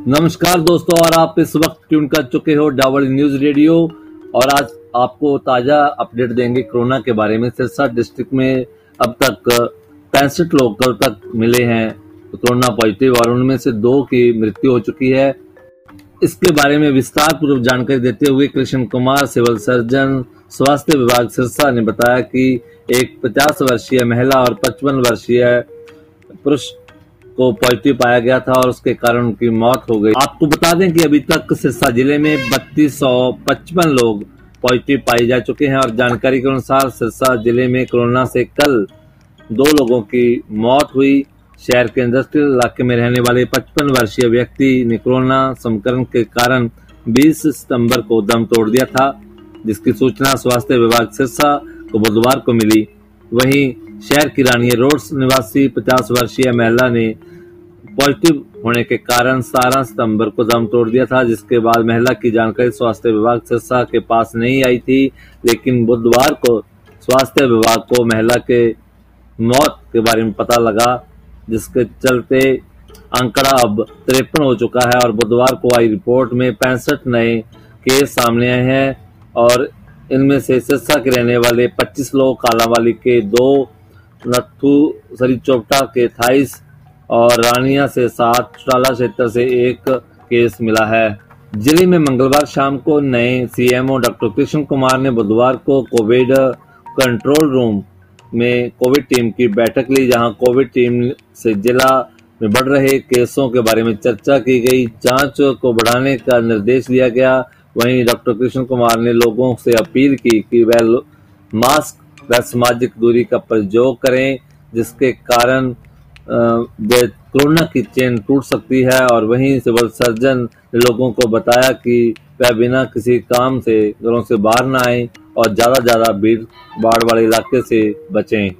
नमस्कार दोस्तों, और आप इस वक्त ट्यून कर चुके हो डावर न्यूज़ रेडियो, और आज आपको ताज़ा अपडेट देंगे कोरोना के बारे में। सिरसा डिस्ट्रिक्ट में अब तक पैंसठ लोग कल तक मिले हैं कोरोना पॉजिटिव और उनमें से दो की मृत्यु हो चुकी है। इसके बारे में विस्तार पूर्वक जानकारी देते हुए कृष्ण कुमार, सिविल सर्जन, स्वास्थ्य विभाग सिरसा ने बताया कि एक 50 वर्षीय महिला और 55 वर्षीय पुरुष को पॉजिटिव पाया गया था और उसके कारण उनकी मौत हो गई। आपको बता दें कि अभी तक सिरसा ज़िले में बत्तीस लोग पॉजिटिव पाए जा चुके हैं और जानकारी के अनुसार सिरसा ज़िले में कोरोना से कल दो लोगों की मौत हुई। शहर के इंडस्ट्रियल इलाके में रहने वाले 55 वर्षीय व्यक्ति ने कोरोना संक्रमण के कारण 20 सितंबर को दम तोड़ दिया था, जिसकी सूचना स्वास्थ्य विभाग सिरसा को बुधवार को मिली। वहीं शहर की रानी रोड निवासी 50 वर्षीय महिला ने पॉजिटिव होने के कारण सतारह सितंबर को दम तोड़ दिया था, जिसके बाद महिला की जानकारी स्वास्थ्य विभाग सिरसा के पास नहीं आई थी, लेकिन बुधवार को स्वास्थ्य विभाग को महिला के मौत के बारे में पता लगा, जिसके चलते आंकड़ा अब तिरपन हो चुका है और बुधवार को आई रिपोर्ट में पैंसठ नए केस सामने आए हैं और इनमें से सिरसा के रहने वाले 25 लोग, कालावाली के दो नथु सरी चोपटा के अठाईस और रानिया से सात, चौटाला क्षेत्र से एक केस मिला है। ज़िले में मंगलवार शाम को नए सीएमओ डॉक्टर कृष्ण कुमार ने बुधवार को कोविड कंट्रोल रूम में कोविड टीम की बैठक ली, जहाँ कोविड टीम से जिला में बढ़ रहे केसों के बारे में चर्चा की गई। जाँच को बढ़ाने का निर्देश दिया गया। वहीं डॉक्टर कृष्ण कुमार ने लोगों से अपील की कि वह मास्क व सामाजिक दूरी का प्रयोग करें, जिसके कारण कोरोना की चेन टूट सकती है। और वहीं सिविल सर्जन ने लोगों को बताया कि वह बिना किसी काम से, घरों से बाहर न आए और ज़्यादा ज़्यादा भीड़ बाढ़ वाले इलाके से बचें।